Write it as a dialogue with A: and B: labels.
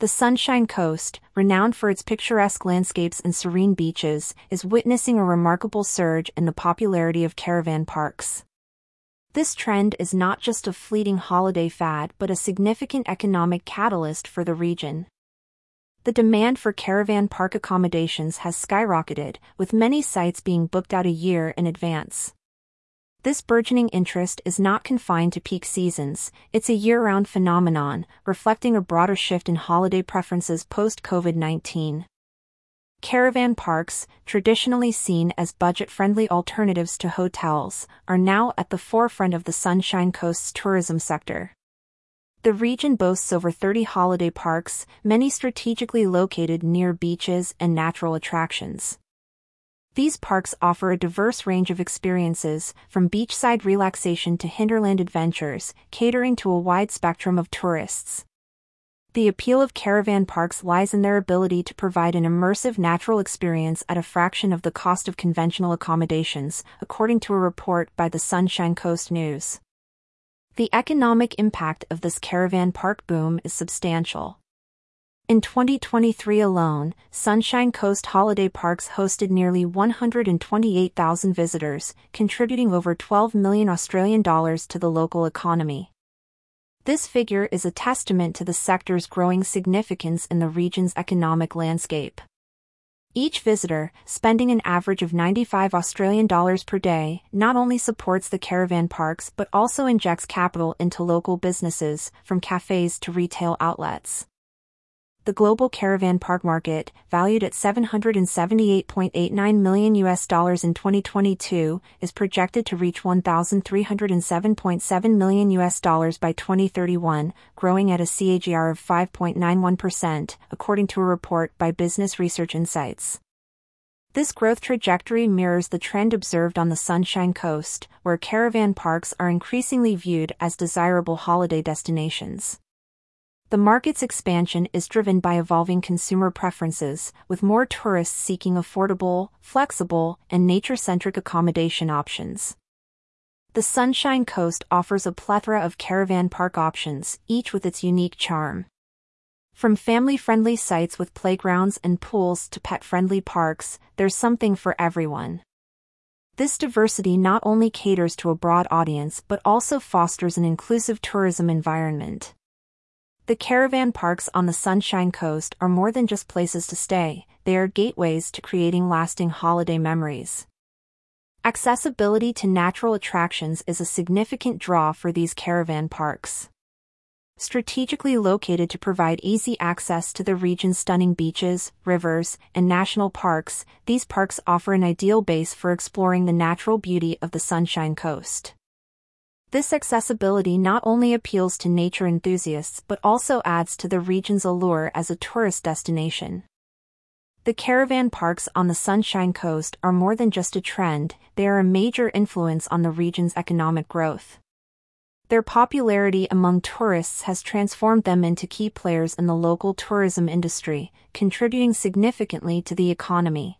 A: The Sunshine Coast, renowned for its picturesque landscapes and serene beaches, is witnessing a remarkable surge in the popularity of caravan parks. This trend is not just a fleeting holiday fad but a significant economic catalyst for the region. The demand for caravan park accommodations has skyrocketed, with many sites being booked out a year in advance. This burgeoning interest is not confined to peak seasons, it's a year round phenomenon, reflecting a broader shift in holiday preferences post COVID 19. Caravan parks, traditionally seen as budget friendly alternatives to hotels, are now at the forefront of the Sunshine Coast's tourism sector. The region boasts over 30 holiday parks, many strategically located near beaches and natural attractions. These parks offer a diverse range of experiences, from beachside relaxation to hinterland adventures, catering to a wide spectrum of tourists. The appeal of caravan parks lies in their ability to provide an immersive natural experience at a fraction of the cost of conventional accommodations, according to a report by the Sunshine Coast News. The economic impact of this caravan park boom is substantial. In 2023 alone, Sunshine Coast Holiday Parks hosted nearly 128,000 visitors, contributing over 12 million Australian dollars to the local economy. This figure is a testament to the sector's growing significance in the region's economic landscape. Each visitor, spending an average of 95 Australian dollars per day, not only supports the caravan parks but also injects capital into local businesses, from cafes to retail outlets the global caravan park market, valued at 778.89 million US dollars in 2022, is projected to reach 1,307.7 million US dollars by 2031, growing at a CAGR of 5.91%, according to a report by Business Research Insights. This growth trajectory mirrors the trend observed on the Sunshine Coast, where caravan parks are increasingly viewed as desirable holiday destinations. The market's expansion is driven by evolving consumer preferences, with more tourists seeking affordable, flexible, and nature centric accommodation options. The Sunshine Coast offers a plethora of caravan park options, each with its unique charm. From family friendly sites with playgrounds and pools to pet friendly parks, there's something for everyone. This diversity not only caters to a broad audience but also fosters an inclusive tourism environment. The caravan parks on the Sunshine Coast are more than just places to stay, they are gateways to creating lasting holiday memories. Accessibility to natural attractions is a significant draw for these caravan parks. Strategically located to provide easy access to the region's stunning beaches, rivers, and national parks, these parks offer an ideal base for exploring the natural beauty of the Sunshine Coast. This accessibility not only appeals to nature enthusiasts but also adds to the region's allure as a tourist destination. The caravan parks on the Sunshine Coast are more than just a trend, they are a major influence on the region's economic growth. Their popularity among tourists has transformed them into key players in the local tourism industry, contributing significantly to the economy.